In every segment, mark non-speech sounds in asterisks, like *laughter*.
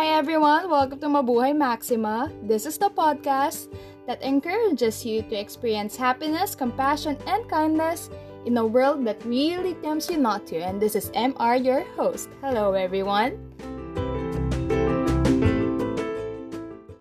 Hi everyone, welcome to Mabuhay Maxima. This is the podcast that encourages you to experience happiness, compassion, and kindness in a world that really tempts you not to. And this is MR, your host. Hello everyone.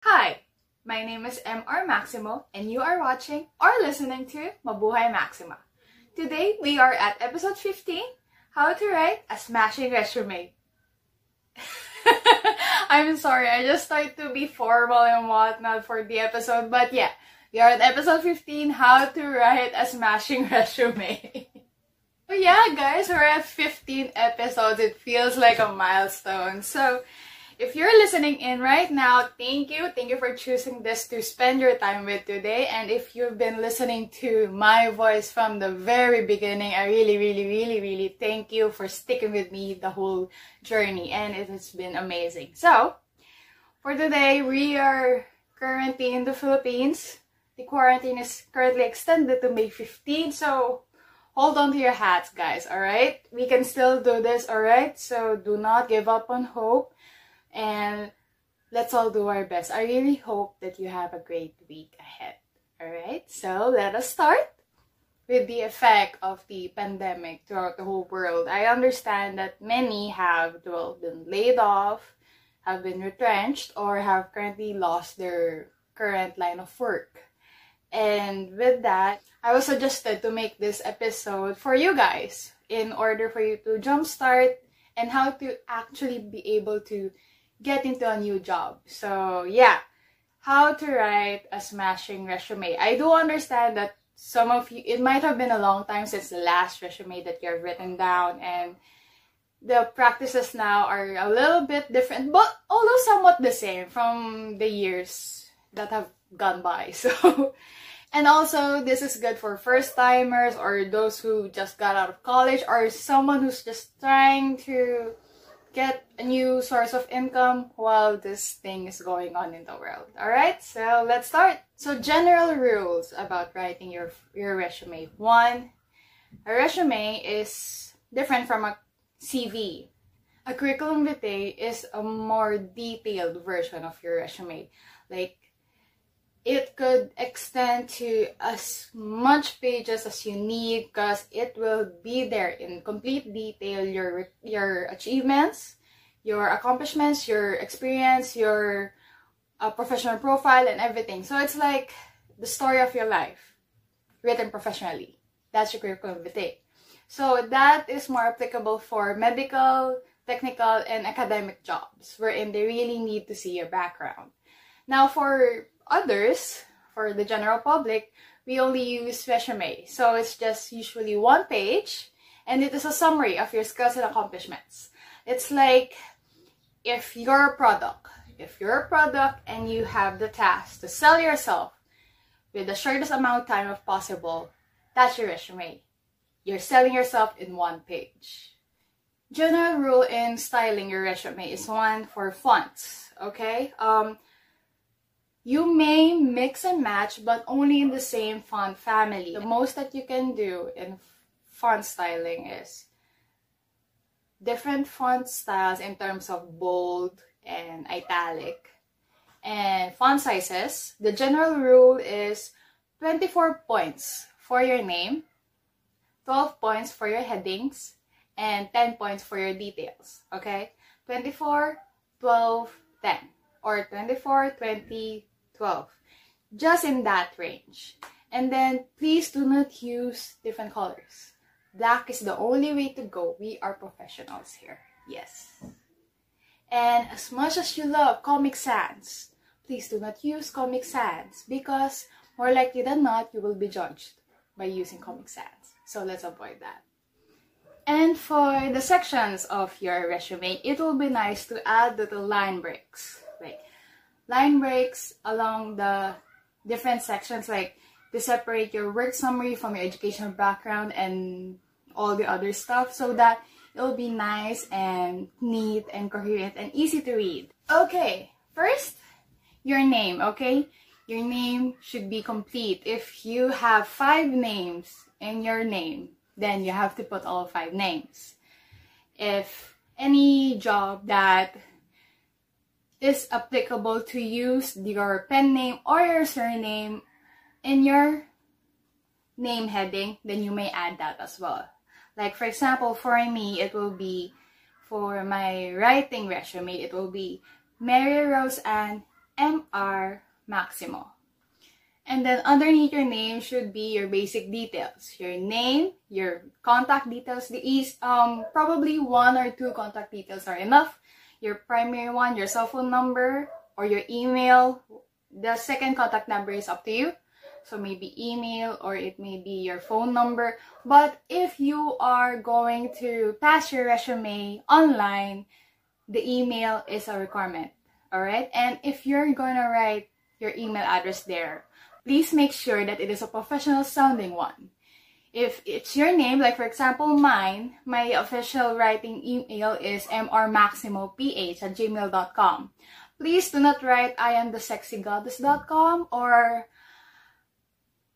Hi, my name is MR Maximo, and you are watching or listening to Mabuhay Maxima. Today we are at episode 15 How to Write a Smashing Resume. *laughs* I'm sorry, I just tried to be formal and whatnot for the episode, but yeah, we are at episode 15 How to Write a Smashing *laughs* Resume. but yeah, guys, we're at 15 episodes. It feels like a milestone. So, if you're listening in right now, thank you. Thank you for choosing this to spend your time with today. And if you've been listening to my voice from the very beginning, I really, really, really, really thank you for sticking with me the whole journey. And it has been amazing. So, for today, we are currently in the Philippines. The quarantine is currently extended to May 15. So, hold on to your hats, guys, alright? We can still do this, alright? So, do not give up on hope and let's all do our best. I really hope that you have a great week ahead. Alright, so let us start with the effect of the pandemic throughout the whole world. I understand that many have well, been laid off, have been retrenched, or have currently lost their current line of work. And with that, I was suggested to make this episode for you guys in order for you to jumpstart and how to actually be able to get into a new job. So, yeah, how to write a smashing resume. I do understand that some of you, it might have been a long time since the last resume that you've written down, and the practices now are a little bit different, but although somewhat the same from the years that have gone by. *laughs* So, and also, this is good for first timers or those who just got out of college or someone who's just trying to get a new source of income while this thing is going on in the world. Alright, so let's start. So general rules about writing your, your resume. One, a resume is different from a CV. A curriculum vitae is a more detailed version of your resume. Like it could extend to as much pages as you need because it will be there in complete detail your your achievements your accomplishments your experience your uh, professional profile and everything. So it's like the story of your life written professionally. That's your curriculum vitae. So that is more applicable for medical technical and academic jobs wherein they really need to see your background. Now for others, for the general public, we only use resume. So it's just usually one page and it is a summary of your skills and accomplishments. It's like if you're a product, if you're a product and you have the task to sell yourself with the shortest amount of time of possible, that's your resume. You're selling yourself in one page. General rule in styling your resume is one for fonts, okay? Um, you may mix and match, but only in the same font family. The most that you can do in font styling is different font styles in terms of bold and italic. And font sizes, the general rule is 24 points for your name, 12 points for your headings, and 10 points for your details. Okay? 24, 12, 10. Or 24, 20, 12. Just in that range. And then please do not use different colors. Black is the only way to go. We are professionals here. Yes. And as much as you love Comic Sans, please do not use Comic Sans because more likely than not, you will be judged by using Comic Sans. So let's avoid that. And for the sections of your resume, it will be nice to add little line breaks. Like line breaks along the different sections like to separate your work summary from your educational background and all the other stuff so that it'll be nice and neat and coherent and easy to read. Okay, first, your name, okay? Your name should be complete. If you have five names in your name, then you have to put all five names. If any job that is applicable to use your pen name or your surname in your name heading, then you may add that as well. Like for example, for me, it will be for my writing resume, it will be Mary Rose Ann M.R. Maximo. And then underneath your name should be your basic details. Your name, your contact details. The is um probably one or two contact details are enough. Your primary one, your cell phone number, or your email. The second contact number is up to you. So maybe email or it may be your phone number. But if you are going to pass your resume online, the email is a requirement. Alright? And if you're gonna write your email address there, please make sure that it is a professional sounding one. If it's your name, like for example mine, my official writing email is mrmaximoph at gmail.com. Please do not write I am the sexy goddess.com or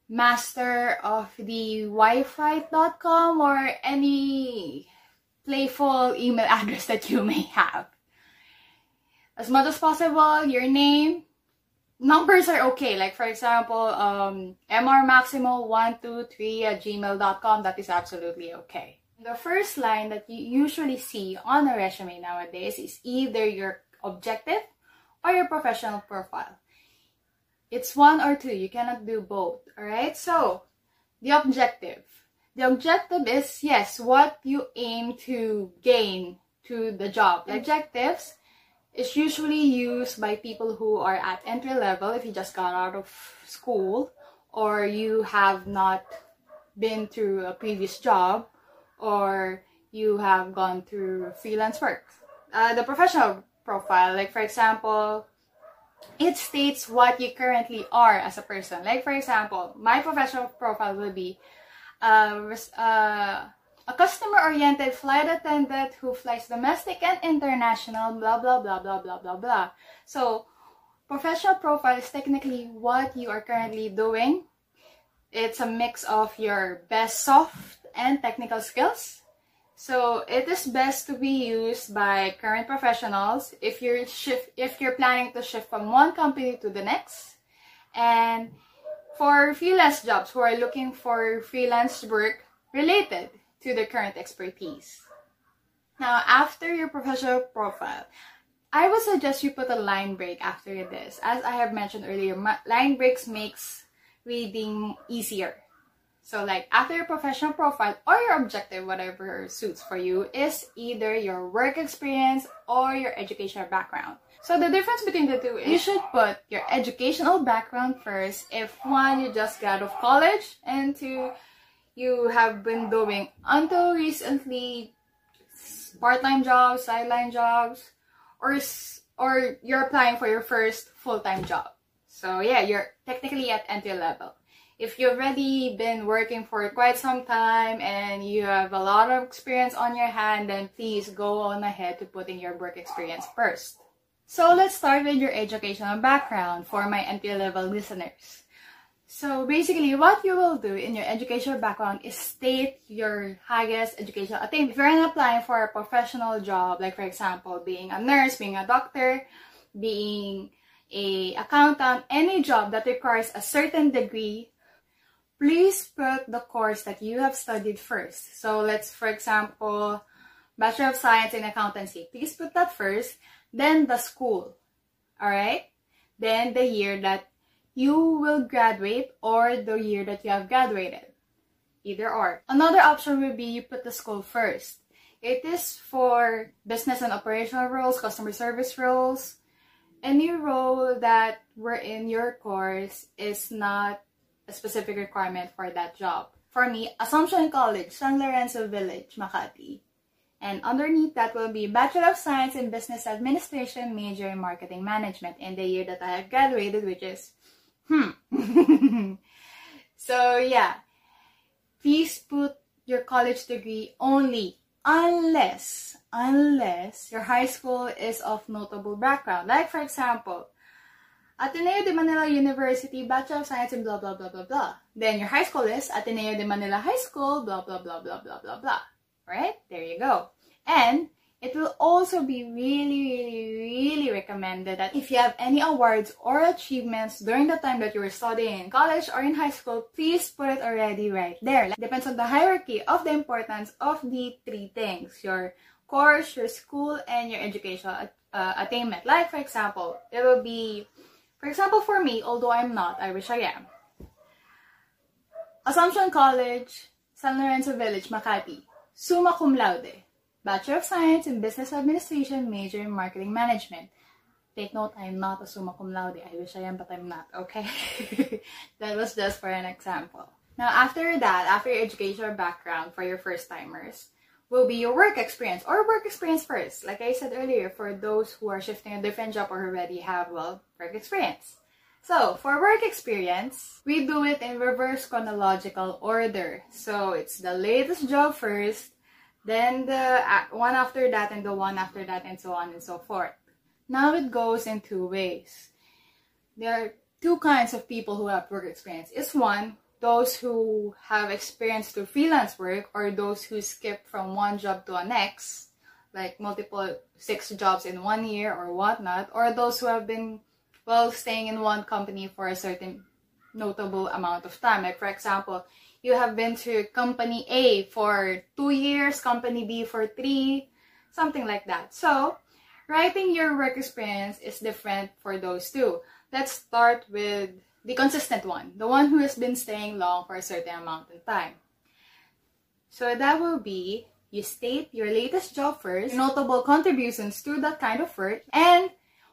master of the wi-fi.com or any playful email *laughs* address that you may have. As much as possible, your name, numbers are okay. Like for example, um, mrmaximo123 at gmail.com, that is absolutely okay. The first line that you usually see on a resume nowadays is either your objective or your professional profile. It's one or two. You cannot do both. Alright? So, the objective. The objective is, yes, what you aim to gain to the job. The objectives is usually used by people who are at entry level if you just got out of school or you have not been through a previous job or you have gone through freelance work. Uh, the professional profile, like for example, it states what you currently are as a person. Like for example, my professional profile will be uh, uh, a customer-oriented flight attendant who flies domestic and international, blah, blah, blah, blah, blah, blah, blah. So, professional profile is technically what you are currently doing. It's a mix of your best soft and technical skills so it is best to be used by current professionals if you're shift if you're planning to shift from one company to the next. And for freelance jobs who are looking for freelance work related to their current expertise. Now, after your professional profile, I would suggest you put a line break after this. As I have mentioned earlier, line breaks makes reading easier. So like after your professional profile or your objective, whatever suits for you, is either your work experience or your educational background. So the difference between the two is you should put your educational background first if one, you just got out of college and two, you have been doing until recently part-time jobs, sideline jobs, or or you're applying for your first full-time job. So yeah, you're technically at entry level if you've already been working for quite some time and you have a lot of experience on your hand, then please go on ahead to put in your work experience first. So let's start with your educational background for my entry-level listeners. So basically, what you will do in your educational background is state your highest educational attainment. If you're applying for a professional job, like for example, being a nurse, being a doctor, being a accountant, any job that requires a certain degree please put the course that you have studied first. So let's, for example, Bachelor of Science in Accountancy. Please put that first, then the school. Alright? Then the year that you will graduate or the year that you have graduated. Either or. Another option would be you put the school first. It is for business and operational roles, customer service roles, any role that were in your course is not a specific requirement for that job. For me, Assumption College, San Lorenzo Village, Makati. And underneath that will be Bachelor of Science in Business Administration, major in Marketing Management in the year that I have graduated, which is, hmm. *laughs* so yeah, please put your college degree only unless, unless your high school is of notable background. Like for example, Ateneo de Manila University, Bachelor of Science in blah, blah, blah, blah, blah. Then your high school is Ateneo de Manila High School, blah, blah, blah, blah, blah, blah, blah. Right? There you go. And It will also be really, really, really recommended that if you have any awards or achievements during the time that you were studying in college or in high school, please put it already right there. Like, depends on the hierarchy of the importance of the three things. Your course, your school, and your educational uh, attainment. Like, for example, it will be, for example, for me, although I'm not, I wish I am. Assumption College, San Lorenzo Village, Makati. Summa cum laude. Bachelor of Science in Business Administration, major in Marketing Management. Take note, I'm not a summa cum laude. I wish I am, but I'm not, okay? *laughs* that was just for an example. Now, after that, after your educational background for your first-timers, will be your work experience or work experience first. Like I said earlier, for those who are shifting a different job or already have, well, work experience. So, for work experience, we do it in reverse chronological order. So, it's the latest job first, then the one after that and the one after that and so on and so forth. Now it goes in two ways. There are two kinds of people who have work experience. It's one, those who have experience through freelance work or those who skip from one job to the next, like multiple six jobs in one year or whatnot, or those who have been well staying in one company for a certain notable amount of time. Like for example, you have been to company A for two years, company B for three, something like that. So, writing your work experience is different for those two. Let's start with the consistent one, the one who has been staying long for a certain amount of time. So that will be you state your latest job first, notable contributions to that kind of work, and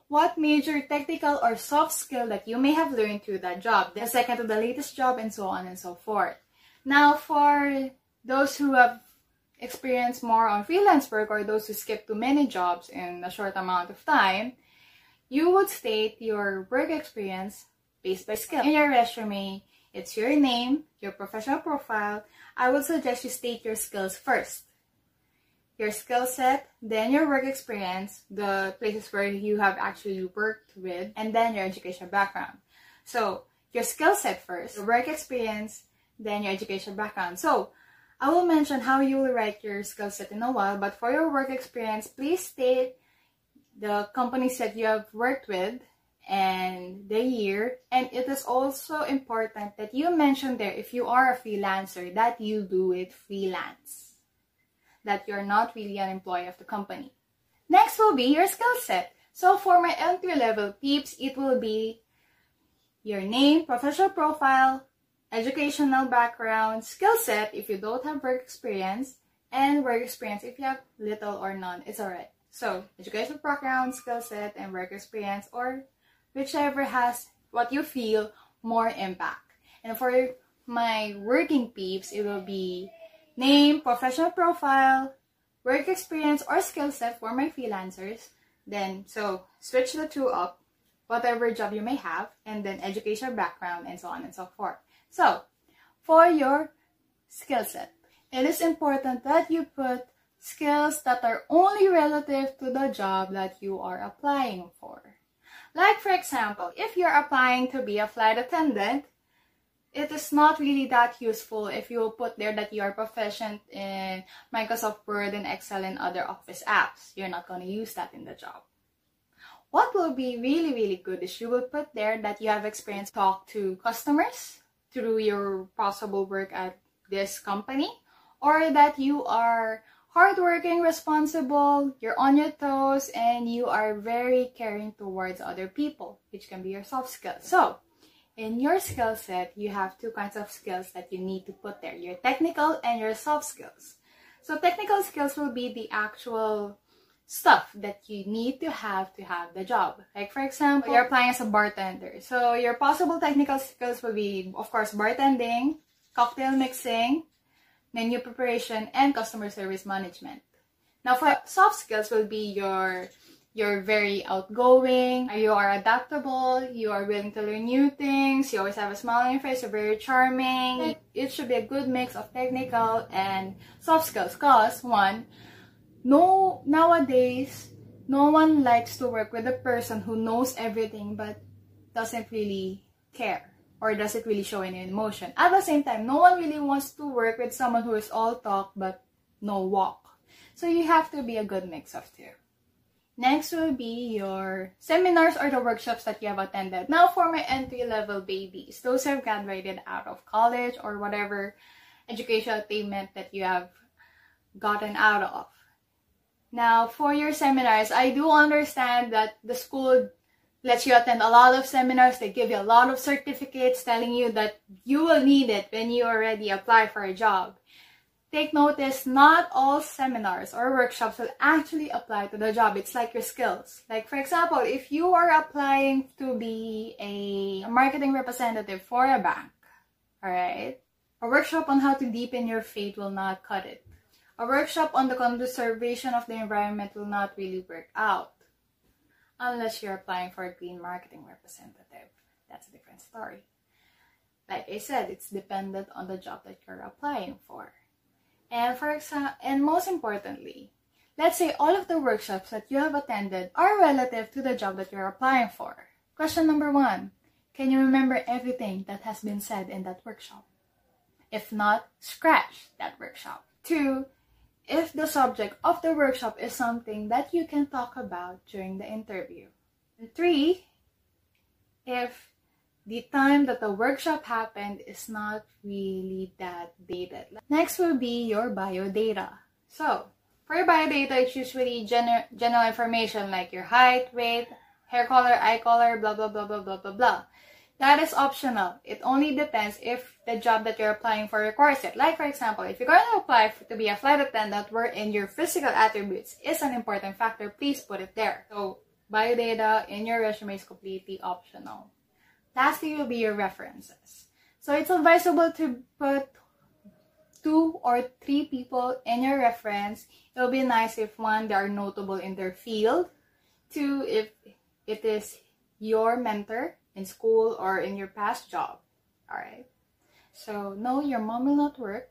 what major technical or soft skill that you may have learned through that job, the second to the latest job, and so on and so forth. Now, for those who have experienced more on freelance work or those who skip too many jobs in a short amount of time, you would state your work experience based by skill. In your resume, it's your name, your professional profile. I would suggest you state your skills first. Your skill set, then your work experience, the places where you have actually worked with, and then your education background. So, your skill set first, your work experience, then your education background. So, I will mention how you will write your skill set in a while, but for your work experience, please state the companies that you have worked with and the year. And it is also important that you mention there, if you are a freelancer, that you do it freelance. That you're not really an employee of the company. Next will be your skill set. So for my entry level peeps, it will be your name, professional profile, educational background, skill set if you don't have work experience, and work experience if you have little or none. It's alright. So, educational background, skill set, and work experience, or whichever has what you feel more impact. And for my working peeps, it will be name, professional profile, work experience, or skill set for my freelancers. Then, so switch the two up, whatever job you may have, and then education background, and so on and so forth. So, for your skill set, it is important that you put skills that are only relative to the job that you are applying for. Like for example, if you're applying to be a flight attendant, it is not really that useful if you put there that you are proficient in Microsoft Word and Excel and other office apps. You're not going to use that in the job. What will be really, really good is you will put there that you have experience talk to customers, through your possible work at this company or that you are hardworking, responsible, you're on your toes, and you are very caring towards other people, which can be your soft skills. So, in your skill set, you have two kinds of skills that you need to put there, your technical and your soft skills. So technical skills will be the actual stuff that you need to have to have the job. Like for example, you're applying as a bartender. So your possible technical skills will be, of course, bartending, cocktail mixing, menu preparation, and customer service management. Now for soft skills will be your you're very outgoing, you are adaptable, you are willing to learn new things, you always have a smile on your face, you're very charming. It should be a good mix of technical and soft skills because one, no nowadays no one likes to work with a person who knows everything but doesn't really care or doesn't really show any emotion. At the same time, no one really wants to work with someone who is all talk but no walk. So you have to be a good mix of two. Next will be your seminars or the workshops that you have attended. Now for my entry-level babies, those who have graduated out of college or whatever educational attainment that you have gotten out of. Now for your seminars, I do understand that the school lets you attend a lot of seminars. They give you a lot of certificates telling you that you will need it when you already apply for a job. Take notice, not all seminars or workshops will actually apply to the job. It's like your skills. Like for example, if you are applying to be a marketing representative for a bank, alright? A workshop on how to deepen your faith will not cut it. A workshop on the conservation of the environment will not really work out unless you're applying for a green marketing representative. That's a different story. Like I said, it's dependent on the job that you're applying for. And for example, and most importantly, let's say all of the workshops that you have attended are relative to the job that you're applying for. Question number one, can you remember everything that has been said in that workshop? If not, scratch that workshop. Two, if the subject of the workshop is something that you can talk about during the interview. And three, if the time that the workshop happened is not really that dated. Next will be your bio data. So, for your bio data, it's usually gener general information like your height, weight, hair color, eye color, blah, blah, blah, blah, blah, blah, blah. That is optional. It only depends if the job that you're applying for requires it. Like, for example, if you're going to apply to be a flight attendant wherein your physical attributes is an important factor, please put it there. So, biodata in your resume is completely optional. Lastly will be your references. So, it's advisable to put two or three people in your reference. It will be nice if one, they are notable in their field. Two, if it is your mentor in school or in your past job. All right. So no, your mom will not work.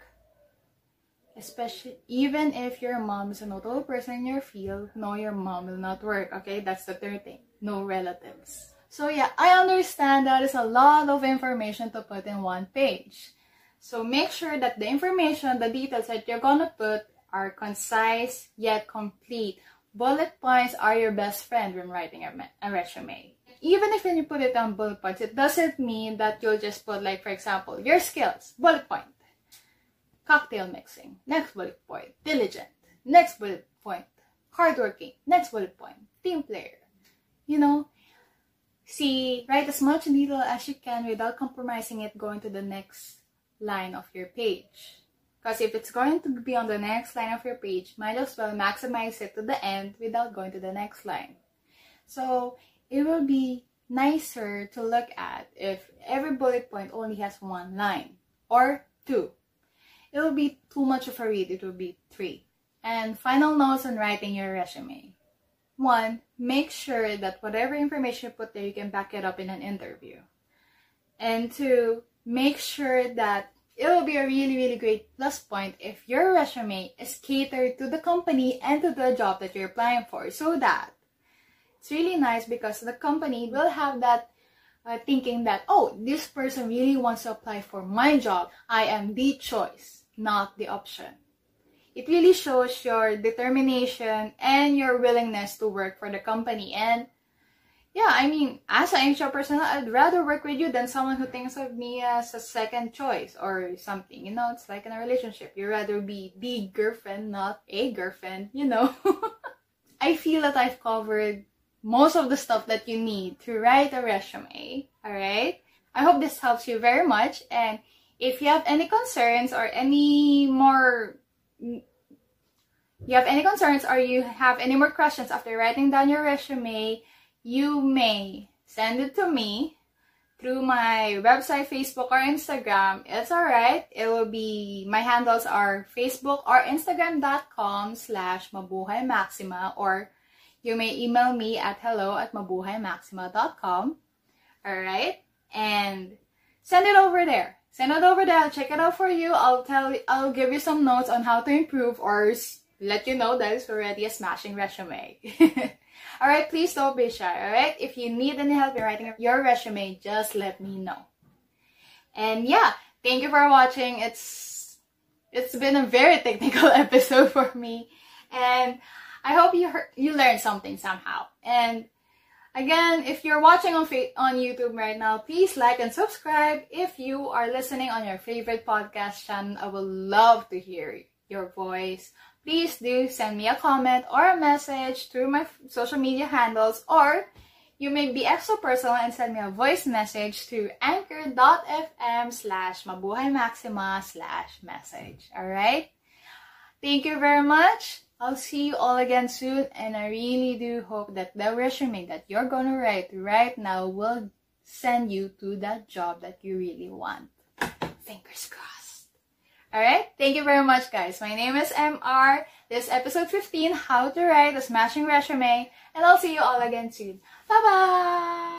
Especially even if your mom is a notable person in your field, no, your mom will not work. Okay, that's the third thing. No relatives. So yeah, I understand that is a lot of information to put in one page. So make sure that the information, the details that you're gonna put are concise yet complete. Bullet points are your best friend when writing a, a resume even if you put it on bullet points, it doesn't mean that you'll just put like, for example, your skills, bullet point, cocktail mixing, next bullet point, diligent, next bullet point, hardworking, next bullet point, team player. You know, see, write as much detail as you can without compromising it going to the next line of your page. Because if it's going to be on the next line of your page, might as well maximize it to the end without going to the next line. So it will be nicer to look at if every bullet point only has one line or two. It will be too much of a read, it will be three. And final notes on writing your resume. One, make sure that whatever information you put there, you can back it up in an interview. And two, make sure that it will be a really, really great plus point if your resume is catered to the company and to the job that you're applying for so that it's really nice because the company will have that uh, thinking that, oh, this person really wants to apply for my job. I am the choice, not the option. It really shows your determination and your willingness to work for the company. And yeah, I mean, as an HR person, I'd rather work with you than someone who thinks of me as a second choice or something. You know, it's like in a relationship. You'd rather be the girlfriend, not a girlfriend, you know. *laughs* I feel that I've covered most of the stuff that you need to write a resume. Alright? I hope this helps you very much. And if you have any concerns or any more you have any concerns or you have any more questions after writing down your resume, you may send it to me through my website, Facebook, or Instagram. It's alright. It will be, my handles are Facebook or Instagram.com slash Mabuhay Maxima or you may email me at hello at mabuhaymaxima.com. Alright? And send it over there. Send it over there. I'll check it out for you. I'll tell I'll give you some notes on how to improve or let you know that it's already a smashing resume. *laughs* alright, please don't be shy. Alright? If you need any help in writing your resume, just let me know. And yeah, thank you for watching. It's it's been a very *laughs* technical episode for me. And I hope you heard, you learned something somehow. And again, if you're watching on on YouTube right now, please like and subscribe. If you are listening on your favorite podcast channel, I would love to hear your voice. Please do send me a comment or a message through my social media handles or you may be extra personal and send me a voice message to anchor.fm slash mabuhaymaxima slash message. Alright? Thank you very much. I'll see you all again soon and I really do hope that the resume that you're gonna write right now will send you to that job that you really want. Fingers crossed. Alright? Thank you very much guys. My name is MR. This episode 15, How to Write a Smashing Resume, and I'll see you all again soon. Bye bye!